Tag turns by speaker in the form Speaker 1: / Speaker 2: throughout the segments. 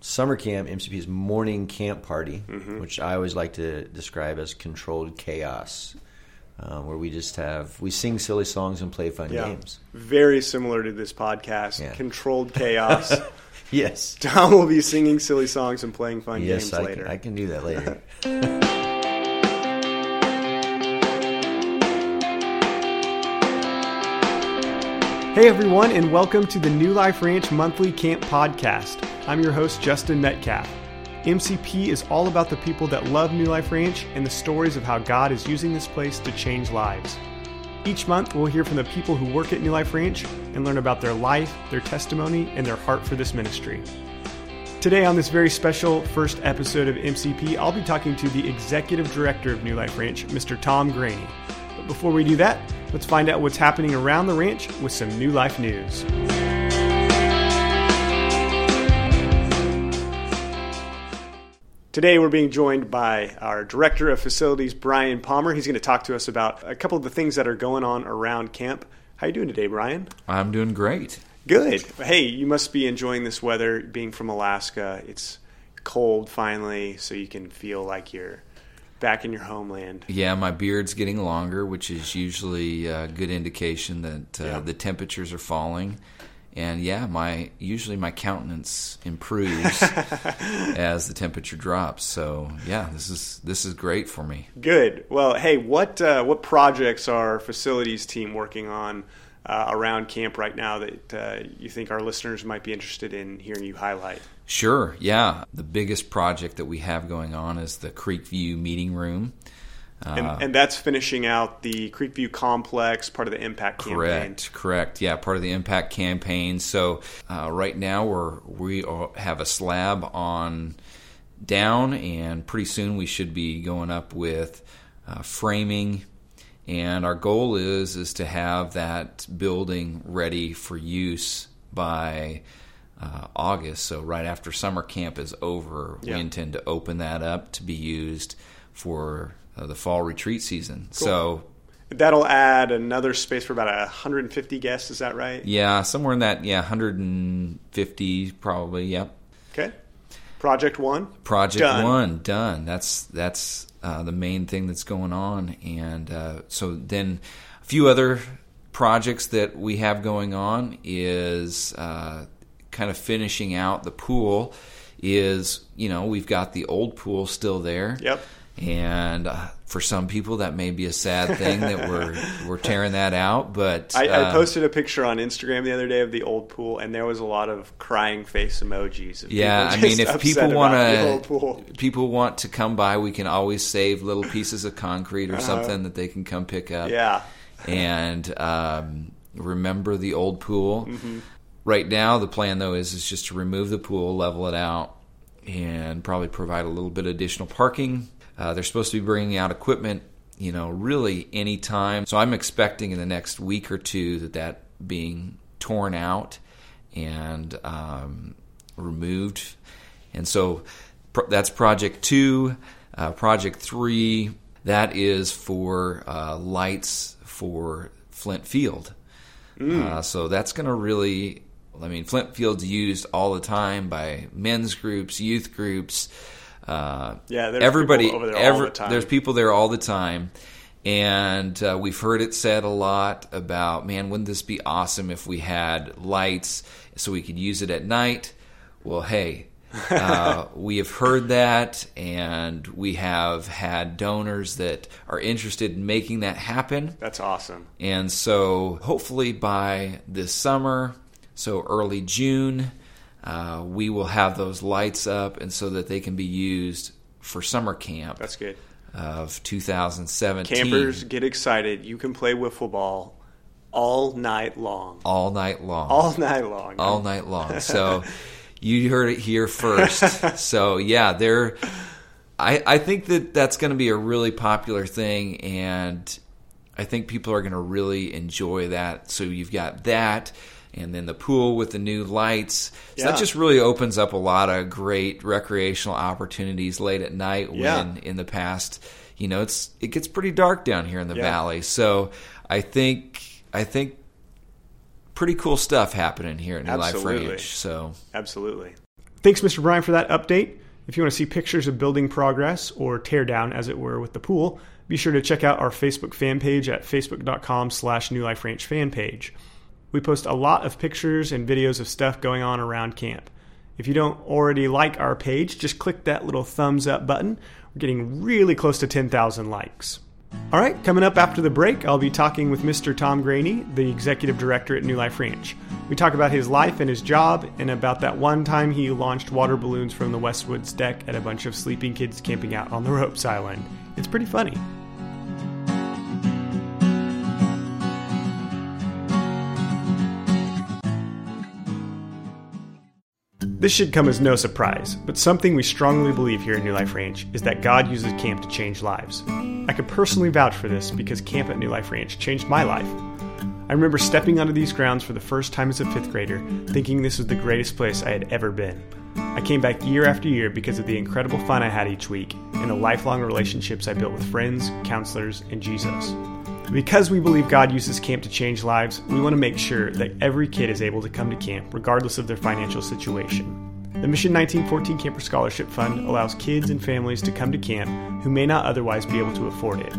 Speaker 1: summer camp, MCP's morning camp party, which I always like to describe as controlled chaos, uh, where we just have we sing silly songs and play fun
Speaker 2: Yeah.
Speaker 1: games.
Speaker 2: Very similar to this podcast.
Speaker 1: Yeah.
Speaker 2: Controlled chaos.
Speaker 1: Yes,
Speaker 2: Tom will be singing silly songs and playing fun
Speaker 1: yes,
Speaker 2: games
Speaker 1: I
Speaker 2: later.
Speaker 1: can, I can do that later.
Speaker 2: Hey everyone, and welcome to the New Life Ranch Monthly Camp Podcast. I'm your host, Justin Metcalf. MCP is all about the people that love New Life Ranch and the stories of how God is using this place to change lives. Each month, we'll hear from the people who work at New Life Ranch and learn about their life, their testimony, and their heart for this ministry. Today, on this very special first episode of MCP, I'll be talking to the Executive Director of New Life Ranch, Mr. Tom Graney. But before we do that, let's find out what's happening around the ranch with some New Life news. Today, we're being joined by our Director of Facilities, Brian Palmer. He's going to talk to us about a couple of the things that are going on around camp. How you doing today, Brian?
Speaker 3: I'm doing great.
Speaker 2: Good. Hey, you must be enjoying this weather. Being from Alaska, it's cold finally, so you can feel like you're back in your homeland.
Speaker 3: Yeah, my beard's getting longer, which is usually a good indication that uh,
Speaker 2: Yeah.
Speaker 3: the temperatures are falling. And yeah, my usually my countenance improves as the temperature drops. So yeah, this is this is great for me.
Speaker 2: Good. Well, hey, what uh, what projects are facilities team working on uh, around camp right now that uh, you think our listeners might be interested in hearing you highlight?
Speaker 3: Sure, yeah. The biggest project that we have going on is the Creekview meeting room.
Speaker 2: And,
Speaker 3: Uh,
Speaker 2: and that's finishing out the Creekview complex, part of the impact campaign.
Speaker 3: Correct, correct. Yeah, part of the impact campaign. So uh, right now we're we are- have a slab on down, and pretty soon we should be going up with uh, framing. And our goal is is to have that building ready for use by uh, August. So right after summer camp is over,
Speaker 2: Yeah.
Speaker 3: we intend to open that up to be used for uh, the fall retreat season. So
Speaker 2: That'll add another space for about 150 guests. Is that right?
Speaker 3: Yeah, somewhere in that, yeah, 150 probably. Yep.
Speaker 2: Okay. Project one.
Speaker 3: Project
Speaker 2: Done.
Speaker 3: one done. That's that's uh, the main thing that's going on, and uh, so then a few other projects that we have going on is uh, kind of finishing out the pool. Is you know we've got the old pool still there.
Speaker 2: Yep.
Speaker 3: And uh, for some people, that may be a sad thing that we're we're tearing that out. But
Speaker 2: I, I
Speaker 3: uh,
Speaker 2: posted a picture on Instagram the other day of the old pool, and there was a lot of crying face emojis.
Speaker 3: Yeah, I mean, if people want to, people want to come by, we can always save little pieces of concrete or
Speaker 2: Uh-huh.
Speaker 3: something that they can come pick up.
Speaker 2: yeah,
Speaker 3: and um, remember the old pool.
Speaker 2: Mm-hmm.
Speaker 3: Right now, the plan though is is just to remove the pool, level it out, and probably provide a little bit of additional parking. Uh, they're supposed to be bringing out equipment, you know, really any time. So I'm expecting in the next week or two that that being torn out and um, removed. And so pro- that's project two. Uh, project three, that is for uh, lights for Flint Field. Uh, so that's going to really, I mean, Flint Field's used all the time by men's groups, youth groups. Uh,
Speaker 2: Yeah, there's
Speaker 3: everybody.
Speaker 2: people there all
Speaker 3: every-
Speaker 2: the time.
Speaker 3: There's people there all the time. And uh, we've heard it said a lot about, man, wouldn't this be awesome if we had lights so we could use it at night? Well, hey, uh, we have heard that, and we have had donors that are interested in making that happen.
Speaker 2: that's awesome.
Speaker 3: And so, hopefully, by this summer, so early June, uh, we will have those lights up, and so that they can be used for summer camp
Speaker 2: That's good.
Speaker 3: of 2017.
Speaker 2: Campers, get excited! You can play wiffle ball all night long.
Speaker 3: all night long.
Speaker 2: All night long.
Speaker 3: all night long. So you heard it here first. so yeah, there. I I think that that's going to be a really popular thing, and I think people are going to really enjoy that. So you've got that. And then the pool with the new lights. So
Speaker 2: Yeah.
Speaker 3: that just really opens up a lot of great recreational opportunities late at night when
Speaker 2: Yeah.
Speaker 3: in the past, you know, it's it gets pretty dark down here in the
Speaker 2: Yeah.
Speaker 3: valley. So I think I think pretty cool stuff happening here at New
Speaker 2: Absolutely.
Speaker 3: Life Ranch. So
Speaker 2: Absolutely. Thanks, Mr. Brian, for that update. If you want to see pictures of building progress or tear down, as it were, with the pool, be sure to check out our Facebook fan page at facebook.com slash New Life Ranch fan page. We post a lot of pictures and videos of stuff going on around camp. If you don't already like our page, just click that little thumbs up button. We're getting really close to 10,000 likes. All right, coming up after the break, I'll be talking with Mr. Tom Graney, the executive director at New Life Ranch. We talk about his life and his job, and about that one time he launched water balloons from the Westwoods deck at a bunch of sleeping kids camping out on the Ropes Island. It's pretty funny. This should come as no surprise, but something we strongly believe here at New Life Ranch is that God uses camp to change lives. I can personally vouch for this because camp at New Life Ranch changed my life. I remember stepping onto these grounds for the first time as a fifth grader, thinking this was the greatest place I had ever been. I came back year after year because of the incredible fun I had each week and the lifelong relationships I built with friends, counselors, and Jesus. Because we believe God uses camp to change lives, we want to make sure that every kid is able to come to camp regardless of their financial situation. The Mission 1914 Camper Scholarship Fund allows kids and families to come to camp who may not otherwise be able to afford it.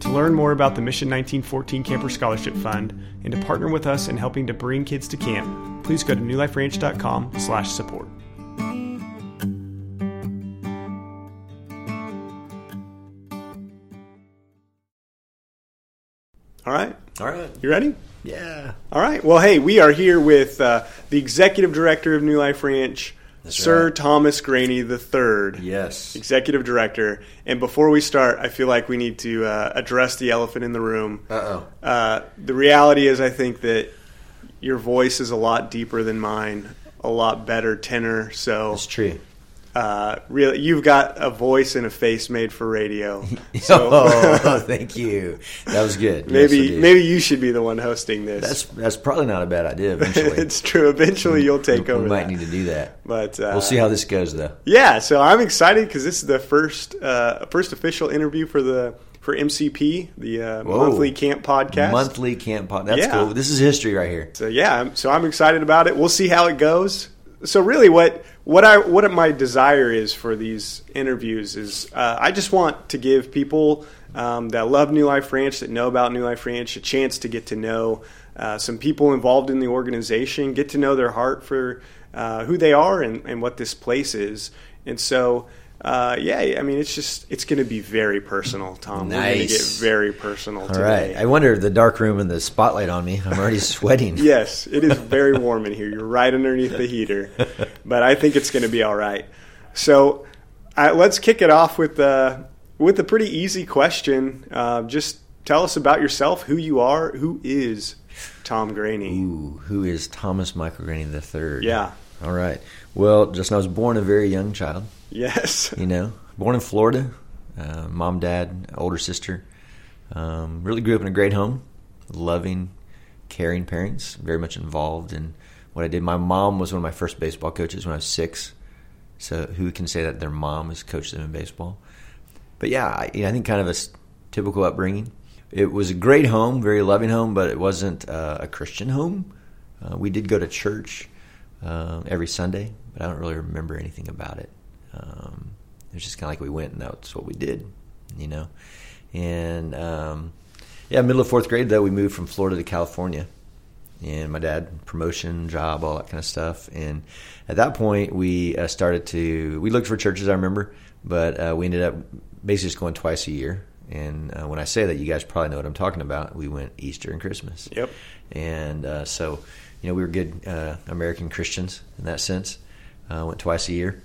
Speaker 2: To learn more about the Mission 1914 Camper Scholarship Fund and to partner with us in helping to bring kids to camp, please go to newliferanch.com/support. All right.
Speaker 1: All right.
Speaker 2: You ready?
Speaker 1: Yeah.
Speaker 2: All right. Well, hey, we are here with uh, the executive director of New Life Ranch, Sir
Speaker 1: right.
Speaker 2: Thomas Graney III,
Speaker 1: Yes.
Speaker 2: executive director. And before we start, I feel like we need to uh, address the elephant in the room.
Speaker 1: Uh-oh.
Speaker 2: Uh, the reality is, I think that your voice is a lot deeper than mine, a lot better tenor. So,
Speaker 1: It's true.
Speaker 2: Uh, really, you've got a voice and a face made for radio. So
Speaker 1: oh, thank you. That was good.
Speaker 2: Maybe
Speaker 1: did.
Speaker 2: maybe you should be the one hosting this.
Speaker 1: that's that's probably not a bad idea. Eventually,
Speaker 2: it's true. Eventually, you'll take
Speaker 1: we
Speaker 2: over.
Speaker 1: We might
Speaker 2: that.
Speaker 1: need to do that.
Speaker 2: But uh,
Speaker 1: We'll see how this goes, though.
Speaker 2: Yeah, so I'm excited because this is the first uh, first official interview for the for MCP, the uh, monthly camp podcast.
Speaker 1: Monthly camp podcast. That's
Speaker 2: Yeah.
Speaker 1: cool. This is history right here.
Speaker 2: So yeah, so I'm excited about it. We'll see how it goes. So really, what what I what my desire is for these interviews is uh, I just want to give people um, that love New Life Ranch, that know about New Life Ranch, a chance to get to know uh, some people involved in the organization, get to know their heart for uh, who they are and, and what this place is. And so, uh, yeah, I mean, it's just it's going to be very personal, Tom. We're going to get
Speaker 1: Nice.
Speaker 2: very personal
Speaker 1: All
Speaker 2: today.
Speaker 1: right. I wonder the dark room and the spotlight on me. I'm already sweating.
Speaker 2: Yes, it is very warm in here. You're right underneath the heater, but I think it's going to be all right. So, uh, let's kick it off with uh, with a pretty easy question. Uh, just tell us about yourself, who you are, who is Tom Graney.
Speaker 1: Ooh, who is Thomas Michael Graney the third?
Speaker 2: Yeah.
Speaker 1: All right. Well, Justin, I was born a very young child.
Speaker 2: Yes.
Speaker 1: You know, born in Florida. Uh, mom, dad, older sister. Um, really grew up in a great home, loving, caring parents. Very much involved in what I did. My mom was one of my first baseball coaches when I was six. So who can say that their mom has coached them in baseball? But yeah, I, I think kind of a typical upbringing. It was a great home, very loving home, but it wasn't uh, a Christian home. Uh, we did go to church uh, every Sunday, but I don't really remember anything about it. Um, it was just kind of like we went and that's what we did, you know. And um, yeah, middle of fourth grade though, we moved from Florida to California, and my dad promotion, job, all that kind of stuff. And at that point, we uh, started to we looked for churches. I remember, but uh, we ended up basically just going twice a year. And uh, when I say that, you guys probably know what I'm talking about. We went Easter and Christmas.
Speaker 2: Yep.
Speaker 1: And uh, so, you know, we were good uh, American Christians in that sense. Uh, went twice a year,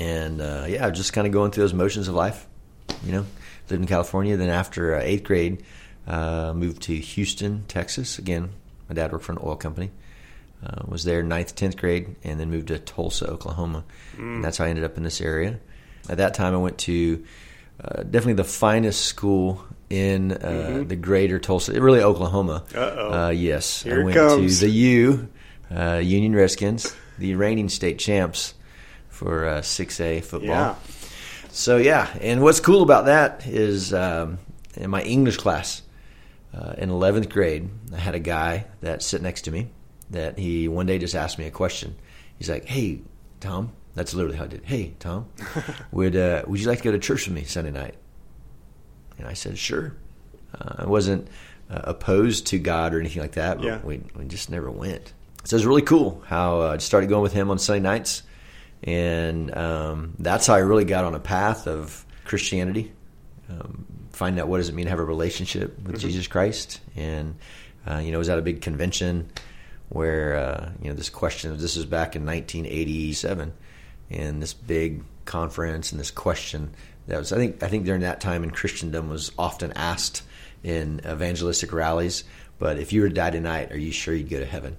Speaker 1: and uh, yeah, just kind of going through those motions of life. You know, lived in California. Then after uh, eighth grade, uh, moved to Houston, Texas. Again, my dad worked for an oil company. Uh, was there ninth, tenth grade, and then moved to Tulsa, Oklahoma. And that's how I ended up in this area. At that time, I went to uh, definitely the finest school in uh, the greater Tulsa, really Oklahoma.
Speaker 2: Uh-oh.
Speaker 1: Uh, yes,
Speaker 2: Here
Speaker 1: I went
Speaker 2: comes.
Speaker 1: to the U, uh, Union Redskins, the reigning state champs for uh, 6A football.
Speaker 2: Yeah.
Speaker 1: So yeah, and what's cool about that is um, in my English class uh, in eleventh grade, I had a guy that sit next to me that he one day just asked me a question. He's like, "Hey, Tom, that's literally how I did. Hey, Tom, would uh, would you like to go to church with me Sunday night? And I said, sure. Uh, I wasn't uh, opposed to God or anything like that, but
Speaker 2: Yeah.
Speaker 1: we, we just never went. So it was really cool how uh, I started going with him on Sunday nights. And um, that's how I really got on a path of Christianity, um, finding out what does it mean to have a relationship with Jesus Christ. And, uh, you know, I was at a big convention where, uh, you know, this question, this is back in 1987, and this big conference and this question that was, I think, I think during that time in Christendom was often asked in evangelistic rallies. But if you were to die tonight, are you sure you'd go to heaven?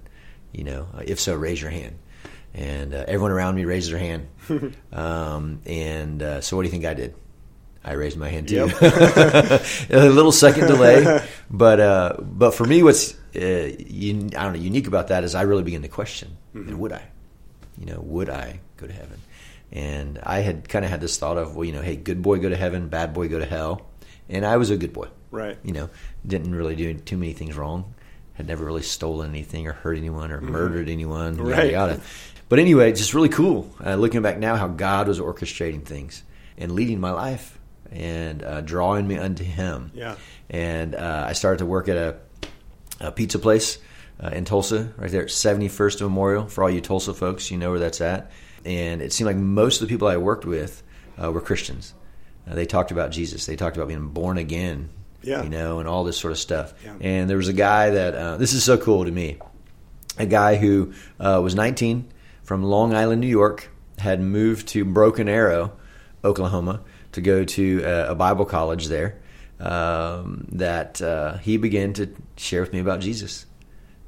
Speaker 1: You know, if so, raise your hand. And uh, everyone around me raised their hand. um, and uh, so, what do you think I did? I raised my hand too. a little second delay, but uh, but for me, what's uh, un- I don't know unique about that is I really begin to question: and would I? You know, would I go to heaven? And I had kind of had this thought of, well, you know, hey, good boy go to heaven, bad boy go to hell, and I was a good boy.
Speaker 2: Right.
Speaker 1: You know, didn't really do too many things wrong. Had never really stolen anything or hurt anyone or murdered anyone. yada,
Speaker 2: Right.
Speaker 1: yada. But anyway, it's just really cool. Uh, looking back now, how God was orchestrating things and leading my life and uh, drawing me unto Him.
Speaker 2: Yeah.
Speaker 1: And uh, I started to work at a, a pizza place uh, in Tulsa, right there at 71st Memorial. For all you Tulsa folks, you know where that's at. And it seemed like most of the people I worked with uh, were Christians. Uh, they talked about Jesus. They talked about being born again,
Speaker 2: Yeah.
Speaker 1: you know, and all this sort of stuff.
Speaker 2: Yeah.
Speaker 1: And there was a guy that uh, this is so cool to me. A guy who uh, was 19 from Long Island, New York, had moved to Broken Arrow, Oklahoma, to go to uh, a Bible college there. Um, that uh, he began to share with me about Jesus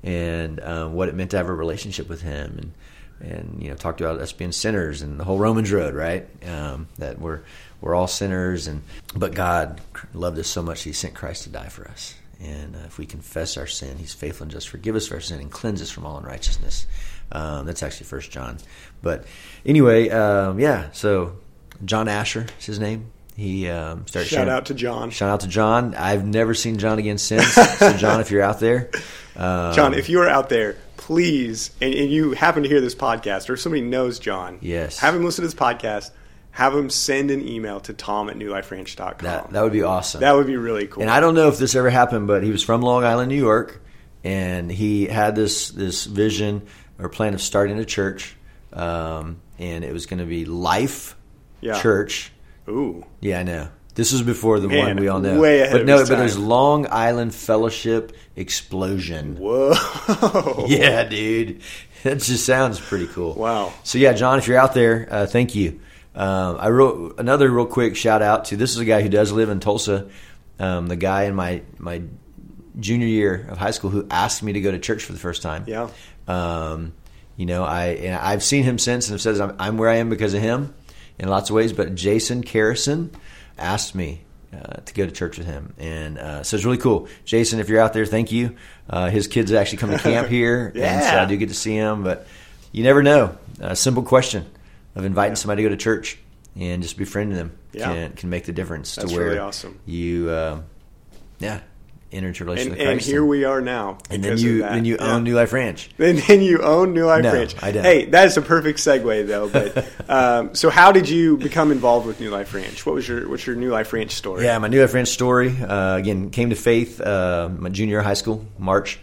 Speaker 1: and um, what it meant to have a relationship with Him, and and you know talked about us being sinners and the whole Romans road, right? Um, that we're we're all sinners, and but God loved us so much He sent Christ to die for us. And uh, if we confess our sin, He's faithful and just forgive us for our sin and cleanse us from all unrighteousness. Um, that's actually First John. But anyway, um, yeah. So John Asher is his name. He um, started
Speaker 2: Shout
Speaker 1: sharing-
Speaker 2: out to John.
Speaker 1: Shout out to John. I've never seen John again since. so John, if you're out there, um,
Speaker 2: John, if you are out there, please, and, and you happen to hear this podcast, or if somebody knows John,
Speaker 1: Yes.
Speaker 2: have him listen to this podcast. Have him send an email to tom at newliferanch.com.
Speaker 1: that that would be awesome.
Speaker 2: That would be really cool.
Speaker 1: And I don't know if this ever happened, but he was from Long Island, New York, and he had this this vision or plan of starting a church, um, and it was going to be Life
Speaker 2: Yeah.
Speaker 1: Church.
Speaker 2: Ooh.
Speaker 1: Yeah, I know. This was before the
Speaker 2: Man,
Speaker 1: one we all know.
Speaker 2: way ahead
Speaker 1: but no, but there's. Long Island Fellowship Explosion.
Speaker 2: Whoa.
Speaker 1: Yeah, dude. That just sounds pretty cool.
Speaker 2: Wow.
Speaker 1: So yeah, John, if you're out there, uh, thank you. Um, I wrote another real quick shout out to this is a guy who does live in Tulsa. Um, the guy in my my junior year of high school who asked me to go to church for the first time.
Speaker 2: Yeah.
Speaker 1: Um, you know, I and I've seen him since and have said I'm, I'm where I am because of him in lots of ways. But Jason Carrison asked me uh, to go to church with him, and uh, so it's really cool. Jason, if you're out there, thank you. Uh, his kids actually come to camp here, and so
Speaker 2: Yeah.
Speaker 1: I do get to see him. But you never know. A simple question of inviting somebody to go to church and just befriending them
Speaker 2: Yeah.
Speaker 1: can can make the difference
Speaker 2: That's
Speaker 1: to where
Speaker 2: really awesome.
Speaker 1: you, uh, yeah, enter into a relationship
Speaker 2: And,
Speaker 1: with
Speaker 2: and here we are now.
Speaker 1: and then you then you
Speaker 2: Yeah.
Speaker 1: own New Life Ranch.
Speaker 2: And then you own New Life
Speaker 1: No,
Speaker 2: Ranch.
Speaker 1: I don't.
Speaker 2: Hey, that is a perfect segue, though. But um, so, how did you become involved with New Life Ranch? What was your what's your New Life Ranch story?
Speaker 1: Yeah, my New Life Ranch story. Uh, again, came to faith uh, my junior high school, March.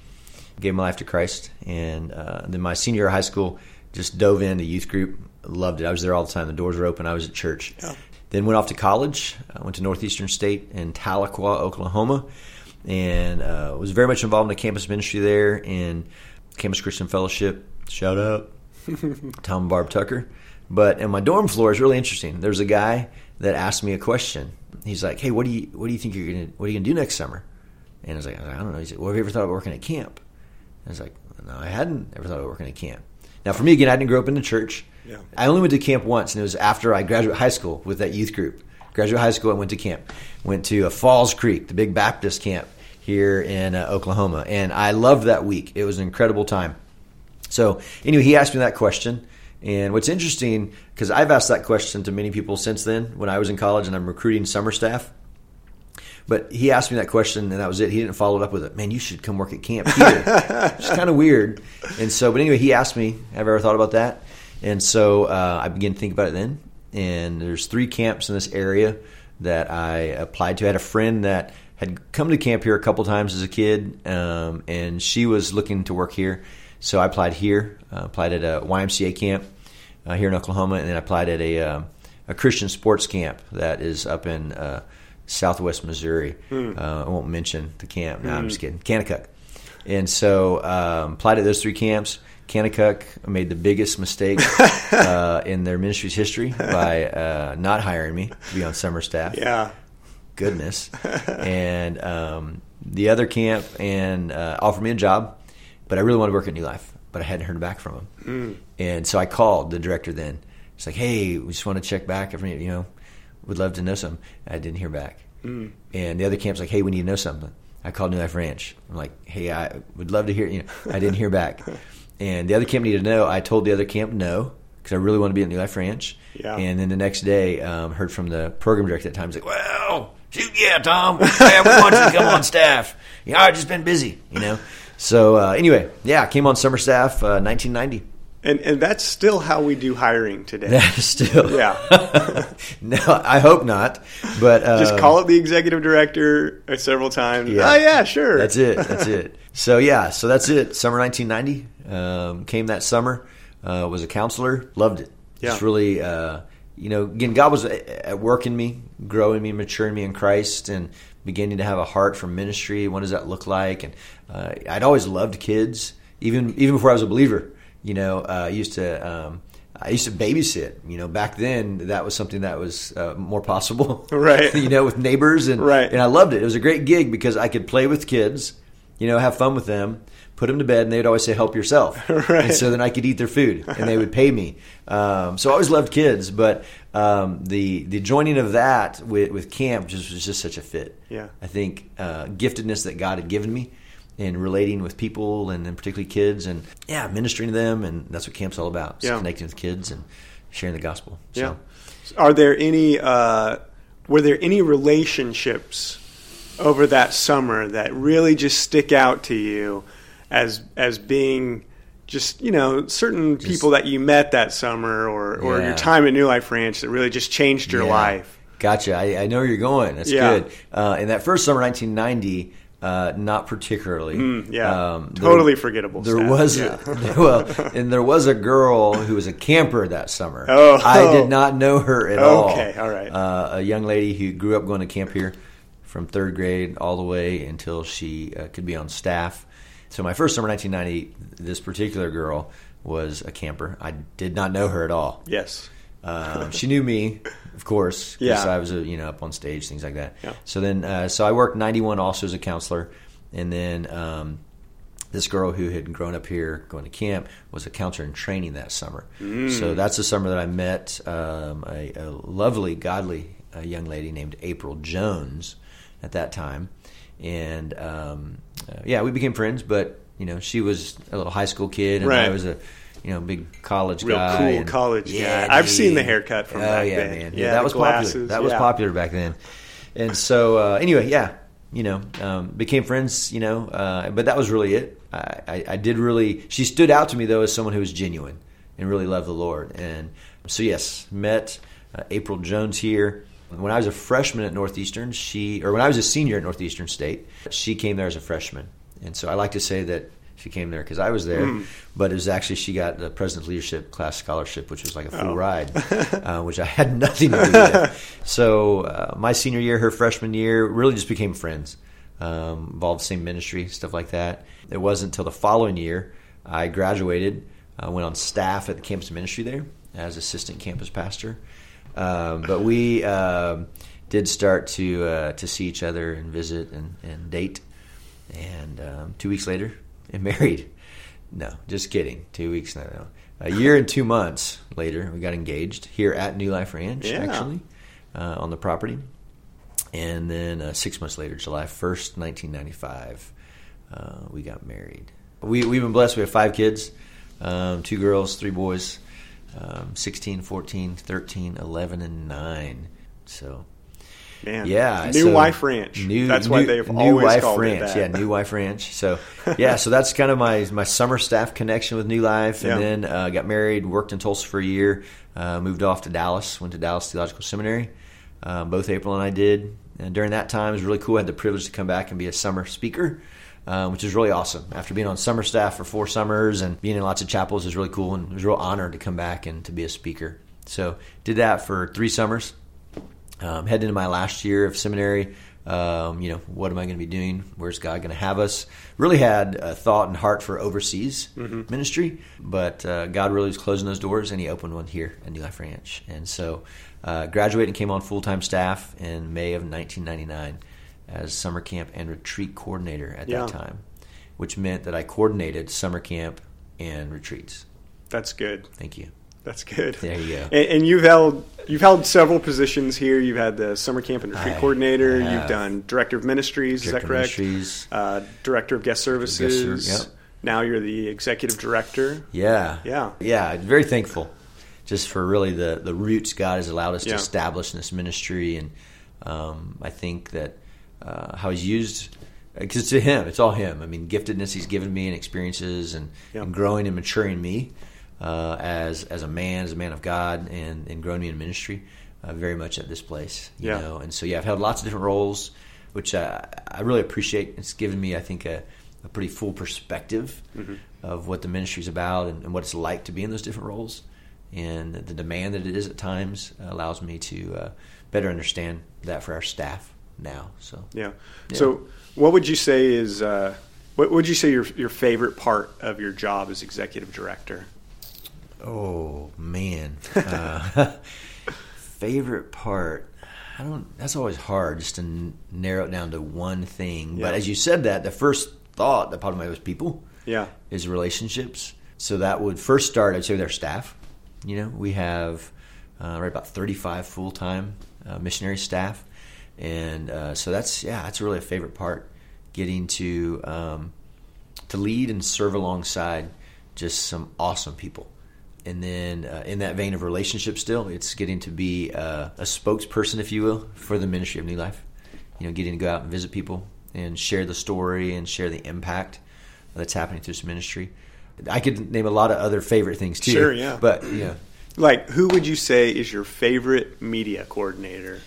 Speaker 1: Gave my life to Christ, and uh, then my senior high school, just dove into youth group. Loved it. I was there all the time. The doors were open. I was at church.
Speaker 2: Yeah.
Speaker 1: Then went off to college. I went to Northeastern State in Tahlequah, Oklahoma, and uh, was very much involved in the campus ministry there in Campus Christian Fellowship. Shout out Tom and Barb Tucker. But in my dorm floor is really interesting. There's a guy that asked me a question. He's like, "Hey, what do you what do you think you're gonna what are you gonna do next summer?" And I was like, I don't know. He said, "Well, have you ever thought about working at camp?" I was like, "No, I hadn't ever thought about working at camp." Now, for me, again, I didn't grow up in the church.
Speaker 2: Yeah.
Speaker 1: I only went to camp once, and it was after I graduated high school with that youth group. Graduate high school, I went to camp. Went to uh, Falls Creek, the big Baptist camp here in uh, Oklahoma, and I loved that week. It was an incredible time. So anyway, he asked me that question, and what's interesting because I've asked that question to many people since then when I was in college and I'm recruiting summer staff. But he asked me that question, and that was it. He didn't follow it up with it. Man, you should come work at camp here. it's kind of weird. And so, but anyway, he asked me, "Have I ever thought about that?" And so uh, I began to think about it then. And there's three camps in this area that I applied to. I had a friend that had come to camp here a couple times as a kid, um, and she was looking to work here. So I applied here, uh, applied at a YMCA camp uh, here in Oklahoma, and then I applied at a, uh, a Christian sports camp that is up in uh, southwest Missouri.
Speaker 2: Hmm.
Speaker 1: Uh, I won't mention the camp. No, I'm just kidding. Kanakuk. And so um, applied at those three camps. Kanakuk made the biggest mistake uh, in their ministry's history by uh, not hiring me to be on summer staff.
Speaker 2: Yeah.
Speaker 1: Goodness. and um, the other camp and uh, offered me a job, but I really wanted to work at New Life, but I hadn't heard back from him. And so I called the director then. It's like, hey, we just want to check back. Every, you know, would love to know something. I didn't hear back. And the other camp's like, hey, we need to know something. I called New Life Ranch. I'm like, hey, I would love to hear. You know, I didn't hear back. And the other camp needed to know. I told the other camp no because I really want to be at New Life Ranch.
Speaker 2: Yeah.
Speaker 1: And then the next day, um, heard from the program director at the time. He's like, well, shoot, yeah, Tom, yeah, we want you to come on staff. Yeah, I've just been busy, you know. So uh, anyway, yeah, I came on summer staff, uh, 1990.
Speaker 2: And and that's still how we do hiring today.
Speaker 1: That is still,
Speaker 2: Yeah.
Speaker 1: no, I hope not. But uh,
Speaker 2: Just call up the executive director uh, several times.
Speaker 1: Yeah.
Speaker 2: Oh yeah, sure.
Speaker 1: That's it. That's it. So yeah, so that's it. Summer 1990 um, came that summer. Uh, was a counselor. Loved it. Just
Speaker 2: Yeah.
Speaker 1: really, uh, you know, again, God was at at work in me, growing me, maturing me in Christ, and beginning to have a heart for ministry. What does that look like? And uh, I'd always loved kids, even even before I was a believer. You know, uh, I used to. Um, I used to babysit. You know, back then that was something that was uh, more possible,
Speaker 2: Right.
Speaker 1: you know, with neighbors and
Speaker 2: Right.
Speaker 1: and I loved it. It was a great gig because I could play with kids, you know, have fun with them, put them to bed, and they'd always say, "Help yourself."
Speaker 2: Right.
Speaker 1: And so then I could eat their food, and they would pay me. Um, so I always loved kids, but um, the the joining of that with, with camp just was just such a fit.
Speaker 2: Yeah.
Speaker 1: I think uh, giftedness that God had given me. In relating with people and then particularly kids and yeah, ministering to them and that's what camp's all about.
Speaker 2: Yeah.
Speaker 1: connecting with kids and sharing the gospel. So
Speaker 2: Yeah. Are there any? Uh, were there any relationships over that summer that really just stick out to you as as being just you know certain people that you met that summer or or
Speaker 1: Yeah.
Speaker 2: your time at New Life Ranch that really just changed your
Speaker 1: Yeah.
Speaker 2: life?
Speaker 1: Gotcha. I, I know where you're going. That's
Speaker 2: Yeah.
Speaker 1: good. Uh, in that first summer, 1990, uh, not particularly.
Speaker 2: Mm, yeah.
Speaker 1: Um,
Speaker 2: Totally forgettable
Speaker 1: There
Speaker 2: stat.
Speaker 1: was
Speaker 2: Yeah.
Speaker 1: a, well, and there was a girl who was a camper that summer.
Speaker 2: Oh.
Speaker 1: I did not know her at all.
Speaker 2: Okay, all right.
Speaker 1: Uh, a young lady who grew up going to camp here from third grade all the way until she uh, could be on staff. So my first summer, 1990, this particular girl was a camper. I did not know her at all.
Speaker 2: Yes.
Speaker 1: Um, she knew me, of course,
Speaker 2: Yeah.
Speaker 1: I was, uh, you know, up on stage, things like that.
Speaker 2: Yeah.
Speaker 1: So then, uh, so I worked 91 also as a counselor, and then um, this girl who had grown up here going to camp was a counselor in training that summer.
Speaker 2: Mm.
Speaker 1: So that's the summer that I met um, a, a lovely, godly uh, young lady named April Jones at that time, and um, uh, yeah, we became friends. But you know, she was a little high school kid, and I was a you know big college
Speaker 2: Real
Speaker 1: guy,
Speaker 2: cool
Speaker 1: and-
Speaker 2: college
Speaker 1: yeah,
Speaker 2: guy. I've seen the haircut from
Speaker 1: oh,
Speaker 2: back
Speaker 1: yeah,
Speaker 2: then.
Speaker 1: man.
Speaker 2: Yeah,
Speaker 1: Yeah, that was popular.
Speaker 2: glasses,
Speaker 1: That was popular back then. And so, uh, anyway, yeah, you know, um, became friends. You know, uh, but that was really it. I, I, I did really. She stood out to me though as someone who was genuine and really loved the Lord. And so, yes, met uh, April Jones here. When I was a freshman at Northeastern, she, or when I was a senior at Northeastern State, she came there as a freshman. And so I like to say that she came there because I was there,
Speaker 2: Hmm.
Speaker 1: but it was actually she got the President's Leadership Class Scholarship, which was like a full
Speaker 2: Oh.
Speaker 1: ride, uh, which I had nothing to do with. So uh, my senior year, her freshman year, really just became friends. Um, involved same ministry, stuff like that. It wasn't until the following year I graduated, uh, went on staff at the campus ministry there as assistant campus pastor. Um, but we um, did start to uh, to see each other and visit and, and date. And um, two weeks later, and married. No, just kidding. Two weeks, no, no. A year and two months later, we got engaged here at New Life Ranch,
Speaker 2: Yeah.
Speaker 1: actually, uh, on the property. And then uh, six months later, July 1st, 1995, uh, we got married. We, we've been blessed. We have five kids um, two girls, three boys, um, 16, 14, 13, 11, and 9. So
Speaker 2: Man,
Speaker 1: Yeah,
Speaker 2: New
Speaker 1: so-
Speaker 2: Life Ranch.
Speaker 1: New,
Speaker 2: That's
Speaker 1: new,
Speaker 2: why they've
Speaker 1: new
Speaker 2: always
Speaker 1: Life
Speaker 2: called
Speaker 1: Ranch.
Speaker 2: it that.
Speaker 1: Yeah, New Life Ranch. So yeah, so that's kind of my my summer staff connection with New Life, and
Speaker 2: Yeah.
Speaker 1: then uh, got married, worked in Tulsa for a year, uh, moved off to Dallas, went to Dallas Theological Seminary. Um, both April and I did, and during that time it was really cool. I had the privilege to come back and be a summer speaker. Uh, which is really awesome. After being on summer staff for four summers and being in lots of chapels is really cool, and it was a real honor to come back and to be a speaker. So did that for three summers, um, heading into my last year of seminary. Um, you know, what am I going to be doing? Where's God going to have us? Really had a thought and heart for overseas ministry, but uh, God really was closing those doors, and He opened one here at New Life Ranch. And so, uh, graduated and came on full time staff in May of 1999 as summer camp and retreat coordinator at
Speaker 2: Yeah.
Speaker 1: that time, which meant that I coordinated summer camp and retreats.
Speaker 2: That's good.
Speaker 1: Thank you.
Speaker 2: That's good.
Speaker 1: There you go.
Speaker 2: And, and you've held you've held several positions here. You've had the summer camp and retreat
Speaker 1: I
Speaker 2: coordinator. You've done director of ministries.
Speaker 1: Director
Speaker 2: is that correct?
Speaker 1: Ministries.
Speaker 2: Uh, director of guest services.
Speaker 1: Guest ser- yep.
Speaker 2: Now you're the executive director.
Speaker 1: Yeah.
Speaker 2: Yeah.
Speaker 1: Yeah. Very thankful just for really the, the roots God has allowed us
Speaker 2: Yeah.
Speaker 1: to establish in this ministry. And um, I think that uh, how He's used, because it's to Him, it's all Him. I mean, giftedness He's given me and experiences and,
Speaker 2: Yeah.
Speaker 1: and growing and maturing me uh, as as a man, as a man of God, and, and growing me in ministry uh, very much at this place. You
Speaker 2: Yeah.
Speaker 1: know? And so, yeah, I've held lots of different roles, which I, I really appreciate. It's given me, I think, a, a pretty full perspective
Speaker 2: Mm-hmm.
Speaker 1: of what the ministry's about and, and what it's like to be in those different roles. And the demand that it is at times allows me to uh, better understand that for our staff now. So,
Speaker 2: Yeah.
Speaker 1: Yeah.
Speaker 2: So, what would you say is uh, what would you say your your favorite part of your job as executive director?
Speaker 1: Oh man, uh, favorite part. I don't. That's always hard, just to n- narrow it down to one thing. But as you said that, the first thought that popped in my head was people.
Speaker 2: Yeah.
Speaker 1: is relationships. So that would first start, I'd say, with our staff. You know, we have uh, right about 35 full time uh, missionary staff, and uh, so that's yeah, that's really a favorite part, getting to um, to lead and serve alongside just some awesome people. And then, uh, in that vein of relationship, still, it's getting to be uh, a spokesperson, if you will, for the ministry of New Life. You know, getting to go out and visit people and share the story and share the impact that's happening through this ministry. I could name a lot of other favorite things too.
Speaker 2: Sure, yeah.
Speaker 1: But yeah,
Speaker 2: Like, who would you say is your favorite media coordinator?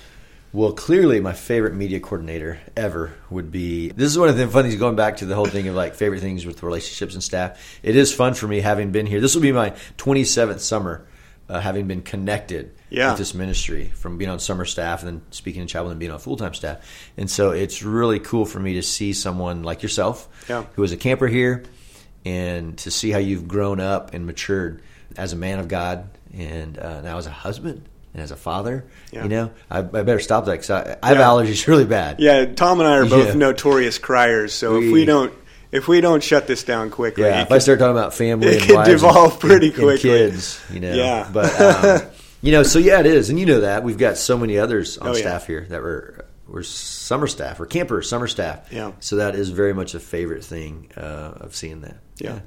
Speaker 1: Well, clearly, my favorite media coordinator ever would be. This is one of the fun things going back to the whole thing of like favorite things with relationships and staff. It is fun for me having been here. This will be my 27th summer, uh, having been connected
Speaker 2: Yeah.
Speaker 1: with this ministry from being on summer staff and then speaking in chapel and being on full time staff. And so it's really cool for me to see someone like yourself
Speaker 2: Yeah.
Speaker 1: who was a camper here and to see how you've grown up and matured as a man of God and uh, now as a husband and as a father.
Speaker 2: Yeah.
Speaker 1: You know, I, I better stop that because I, I have allergies really bad.
Speaker 2: Yeah, Tom and I are both
Speaker 1: Yeah.
Speaker 2: notorious criers. So if
Speaker 1: We-
Speaker 2: we don't if we don't shut this down quickly,
Speaker 1: Yeah, if I start talking about family
Speaker 2: it
Speaker 1: and
Speaker 2: could
Speaker 1: and-
Speaker 2: devolve pretty
Speaker 1: and- and
Speaker 2: quickly.
Speaker 1: kids, you know.
Speaker 2: Yeah.
Speaker 1: but um, you know, so yeah, it is, and you know that we've got so many others on
Speaker 2: Oh, yeah.
Speaker 1: staff here that were were summer staff or campers, summer staff.
Speaker 2: Yeah.
Speaker 1: So that is very much a favorite thing uh, of seeing that.
Speaker 2: Yeah.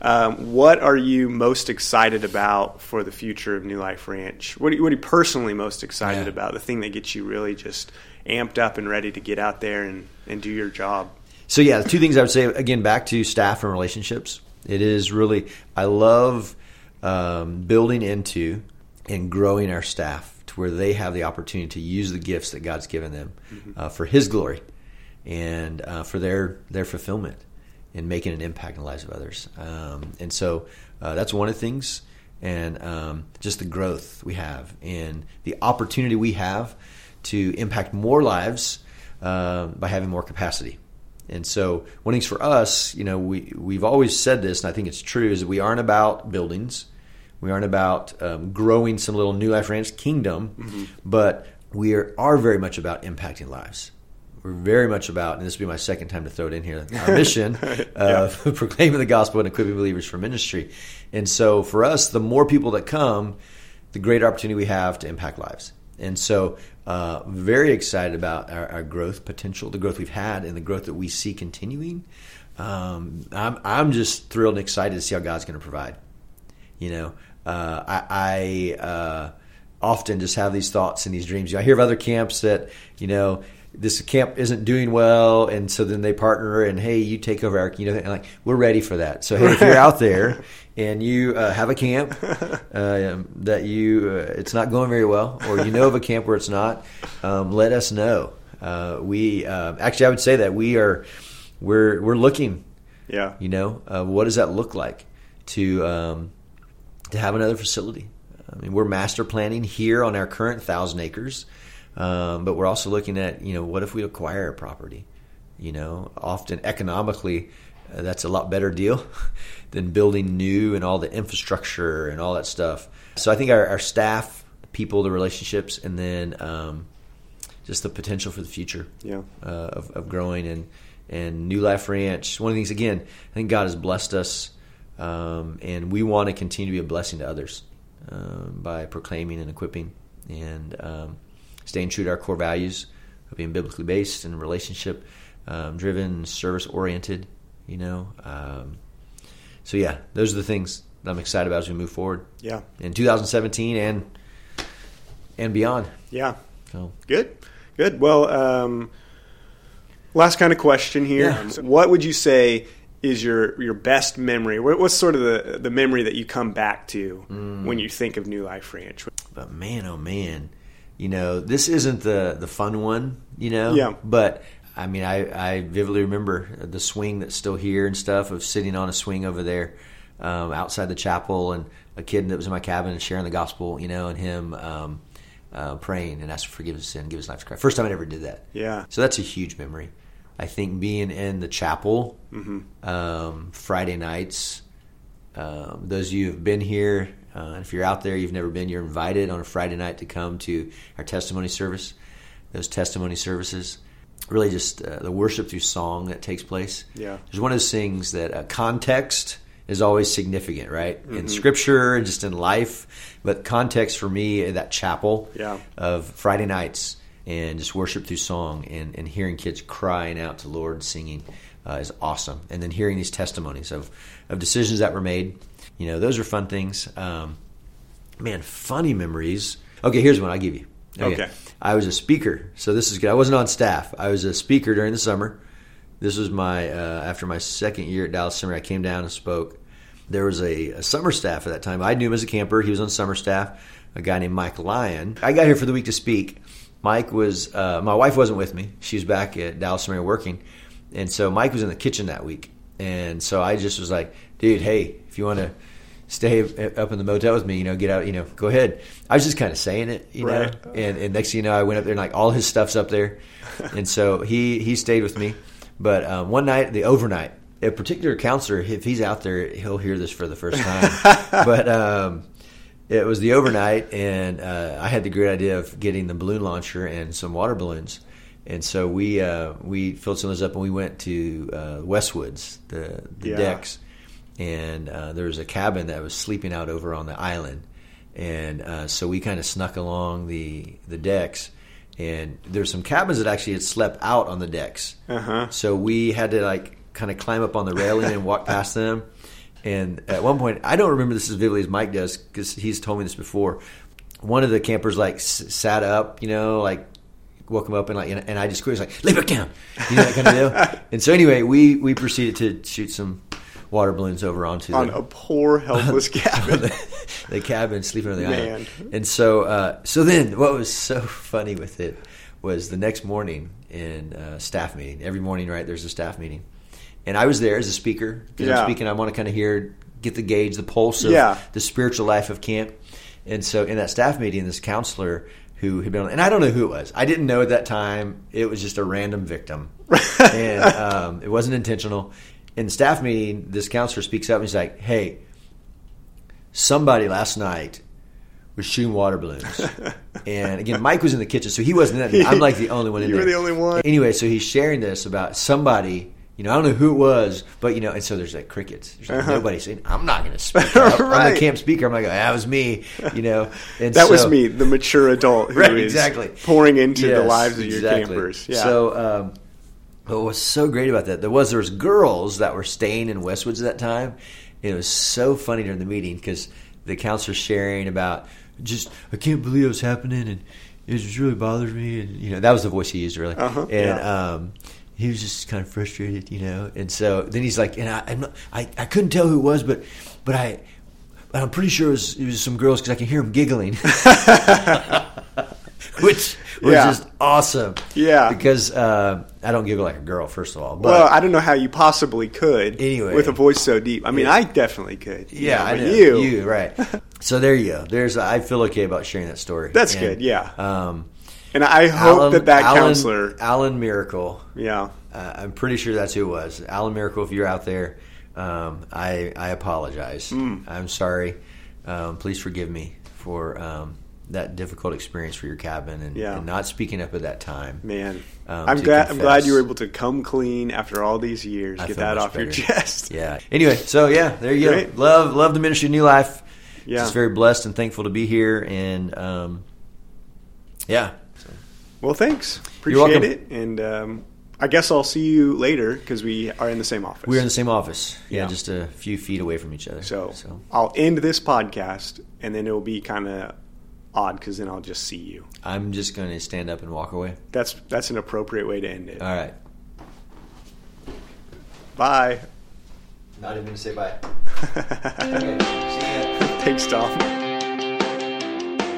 Speaker 2: Um, what are you most excited about for the future of New Life Ranch? What are you, what are you personally most excited
Speaker 1: Yeah.
Speaker 2: about? The thing that gets you really just amped up and ready to get out there and, and do your job?
Speaker 1: So yeah, two things I would say again back to staff and relationships. It is really I love um, building into and growing our staff to where they have the opportunity to use the gifts that God's given them uh, for His glory and uh, for their their fulfillment and making an impact in the lives of others. Um, and so uh, that's one of the things, and um, just the growth we have and the opportunity we have to impact more lives uh, by having more capacity. And so, one thing for us, you know, we we've always said this, and I think it's true, is that we aren't about buildings, we aren't about um, growing some little New Life Ranch kingdom, but we are, are very much about impacting lives. We're very much about, and this will be my second time to throw it in here, our mission of proclaiming the gospel and equipping believers for ministry. And so, for us, the more people that come, the greater opportunity we have to impact lives. And so, uh, very excited about our, our growth potential, the growth we've had, and the growth that we see continuing. Um, I'm, I'm just thrilled and excited to see how God's going to provide. You know, uh, I, I uh, often just have these thoughts and these dreams. I hear of other camps that you know this camp isn't doing well, and so then they partner and hey, you take over our, you know, and like we're ready for that. So hey, if you're out there and you uh, have a camp uh, that you uh, it's not going very well, or you know of a camp where it's not, um, let us know. Uh, we uh, actually, I would say that we are we're we're looking.
Speaker 2: Yeah.
Speaker 1: You know, uh, what does that look like to um, to have another facility? I mean, we're master planning here on our current thousand acres. Um, but we're also looking at, you know, what if we acquire a property? You know, often economically, uh, that's a lot better deal than building new and all the infrastructure and all that stuff. So I think our, our staff, people, the relationships, and then um, just the potential for the future
Speaker 2: yeah.
Speaker 1: uh, of, of, growing and and New Life Ranch. One of the things, again, I think God has blessed us, um, and we want to continue to be a blessing to others um, by proclaiming and equipping and um, staying true to our core values of being biblically based and relationship um, driven, service oriented. You know, um, so yeah, those are the things that I'm excited about as we move forward.
Speaker 2: Yeah,
Speaker 1: in 2017 and and beyond.
Speaker 2: Yeah, so. good, good. Well, um, last kind of question here. Yeah. What would you say? Is your your best memory? What's sort of the the memory that you come back to mm. when you think of New Life Ranch?
Speaker 1: But man, oh man, you know, this isn't the the fun one, you know.
Speaker 2: Yeah.
Speaker 1: But I mean, I I vividly remember the swing that's still here and stuff of sitting on a swing over there um, outside the chapel and a kid that was in my cabin and sharing the gospel, you know, and him. Um, uh, praying and asking for forgiveness and give his life to Christ. First time I ever did that.
Speaker 2: Yeah.
Speaker 1: So that's a huge memory. I think being in the chapel mm-hmm. um, Friday nights. Um, those of you who've been here, uh, if you're out there, you've never been, you're invited on a Friday night to come to our testimony service. Those testimony services, really just uh, the worship through song that takes place.
Speaker 2: Yeah,
Speaker 1: there's one of those things that uh, context is always significant, right? Mm-hmm. In scripture and just in life, but context for me in that chapel
Speaker 2: yeah.
Speaker 1: of Friday nights and just worship through song and, and hearing kids crying out to Lord singing uh, is awesome. And then hearing these testimonies of, of decisions that were made you know, those are fun things. Um, man, funny memories. Okay, here's one I'll give you.
Speaker 2: Okay. okay.
Speaker 1: I was a speaker, so this is good. I wasn't on staff. I was a speaker during the summer. This was my uh, after my second year at Dallas Summer. I came down and spoke. There was a, a, summer staff at that time. I knew him as a camper. He was on summer staff. A guy named Mike Lyon. I got here for the week to speak. Mike was uh, my wife wasn't with me. She was back at Dallas Summer working, and so Mike was in the kitchen that week. And so I just was like, dude, hey, if you want to stay up in the motel with me, you know, get out, you know, go ahead. I was just kind of saying it, you right. know, and, and next thing you know, I went up there and like all his stuff's up there. and so he, he stayed with me. But um, one night, the overnight, a particular counselor, if he's out there, he'll hear this for the first time. but um, it was the overnight, and uh, I had the great idea of getting the balloon launcher and some water balloons. And so we uh, we filled some of those up, and we went to uh, Westwoods, the, the yeah. decks, and uh, there was a cabin that was sleeping out over on the island, and uh, so we kind of snuck along the the decks, and there's some cabins that actually had slept out on the decks.
Speaker 2: Uh-huh.
Speaker 1: So we had to like kind of climb up on the railing and walk past them. And at one point, I don't remember this as vividly as Mike does because he's told me this before. One of the campers like s- sat up, you know, like woke him up and like, and, I just was like, lay back down, you know that kind of deal. and so anyway, we we proceeded to shoot some water balloons over onto
Speaker 2: on
Speaker 1: the,
Speaker 2: a poor helpless cabin.
Speaker 1: the, the, cabin sleeping on the Man. island. And so, uh, so then what was so funny with it was the next morning in uh, staff meeting. Every morning, right? There's a staff meeting, and I was there as a speaker because yeah. I'm speaking. I want to kind of hear, get the gauge, the pulse of yeah. the spiritual life of camp. And so, in that staff meeting, this counselor who had been on, and I don't know who it was. I didn't know at that time. It was just a random victim, and um, it wasn't intentional in the staff meeting, this counselor speaks up and he's like, "Hey, somebody last night was shooting water balloons." and again, Mike was in the kitchen, so he wasn't in. It. I'm like the only one in
Speaker 2: you
Speaker 1: there.
Speaker 2: You were the only one.
Speaker 1: Anyway, so he's sharing this about somebody. You know, I don't know who it was, but you know, and so there's like crickets. There's like uh-huh. nobody saying, "I'm not going to speak." Up. right. I'm the camp speaker. I'm like, "That was me," you know. And
Speaker 2: that
Speaker 1: so,
Speaker 2: was me, the mature adult who
Speaker 1: right,
Speaker 2: is
Speaker 1: exactly.
Speaker 2: pouring into
Speaker 1: yes,
Speaker 2: the lives of
Speaker 1: exactly.
Speaker 2: your campers. Yeah.
Speaker 1: So. Um, what was so great about that there was there was girls that were staying in Westwoods at that time. It was so funny during the meeting because the counselor sharing about just I can't believe it was happening, and it just really bothers me. And you know, that was the voice he used really.
Speaker 4: Uh-huh,
Speaker 1: and
Speaker 4: yeah.
Speaker 1: um, he was just kind of frustrated, you know. And so then he's like, and I, I'm not, I, I couldn't tell who it was, but but I, but I'm pretty sure it was, it was some girls because I can hear them giggling, which was
Speaker 4: Yeah.
Speaker 1: just awesome.
Speaker 4: Yeah.
Speaker 1: because uh, I don't giggle like a girl, first of all. But
Speaker 4: well, I don't know how you possibly could
Speaker 1: Anyway.
Speaker 4: with a voice so deep. I mean,
Speaker 1: Yeah.
Speaker 4: I definitely could. you
Speaker 1: Yeah,
Speaker 4: know,
Speaker 1: I know.
Speaker 4: you,
Speaker 1: right? so there you go. There's I feel okay about sharing that story.
Speaker 4: That's
Speaker 1: And,
Speaker 4: good, yeah.
Speaker 1: Um,
Speaker 4: and I hope
Speaker 1: Alan,
Speaker 4: that that
Speaker 1: Alan,
Speaker 4: counselor,
Speaker 1: Alan Miracle.
Speaker 4: yeah,
Speaker 1: Uh, I'm pretty sure that's who it was. Alan Miracle. If you're out there, um, I I apologize.
Speaker 4: Hmm.
Speaker 1: I'm sorry. Um, please forgive me for um, that difficult experience for your cabin and,
Speaker 4: Yeah.
Speaker 1: and not speaking up at that time.
Speaker 4: man.
Speaker 1: Um,
Speaker 4: I'm glad. I'm glad you were able to come clean after all these years.
Speaker 1: I
Speaker 4: Get that off your chest.
Speaker 1: Yeah. Anyway, so yeah, there you
Speaker 4: Great.
Speaker 1: go. Love love the ministry of New Life.
Speaker 4: Yeah.
Speaker 1: Just very blessed and thankful to be here and um, yeah. So,
Speaker 4: Well, thanks. Appreciate it. And um, I guess I'll see you later because we are in the same office.
Speaker 1: we're in the same office. Yeah,
Speaker 4: Yeah.
Speaker 1: just a few feet away from each other.
Speaker 4: so,
Speaker 1: so
Speaker 4: I'll end this podcast, and then it'll be kind of odd because then I'll just see you.
Speaker 1: I'm just going to stand up and walk away.
Speaker 4: That's that's an appropriate way to end it.
Speaker 1: All right.
Speaker 4: Bye.
Speaker 1: Not even to say bye.
Speaker 4: Thanks, Tom.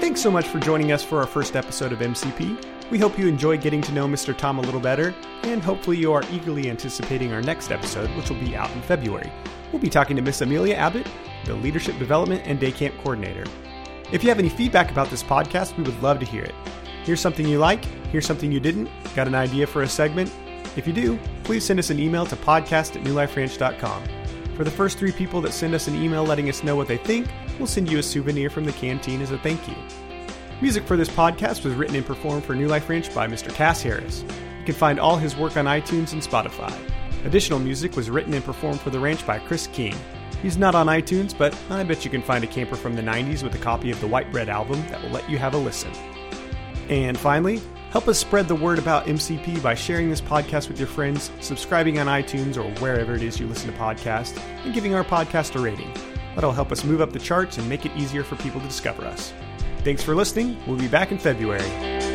Speaker 2: Thanks so much for joining us for our first episode of MCP. We hope you enjoy getting to know Mr. Tom a little better, and hopefully you are eagerly anticipating our next episode, which will be out in February. We'll be talking to Miss Amelia Abbott, the Leadership Development and Day Camp Coordinator. If you have any feedback about this podcast, we would love to hear it. Here's something you like, here's something you didn't, got an idea for a segment? If you do, please send us an email to podcast at newliferanch.com. For the first three people that send us an email letting us know what they think, we'll send you a souvenir from the canteen as a thank you. Music for this podcast was written and performed for New Life Ranch by Mr. Cass Harris. You can find all his work on iTunes and Spotify. Additional music was written and performed for the ranch by Chris King. He's not on iTunes, but I bet you can find a camper from the 90s with a copy of the White Bread album that will let you have a listen. And finally, help us spread the word about MCP by sharing this podcast with your friends, subscribing on iTunes or wherever it is you listen to podcasts, and giving our podcast a rating. That'll help us move up the charts and make it easier for people to discover us. Thanks for listening. We'll be back in February.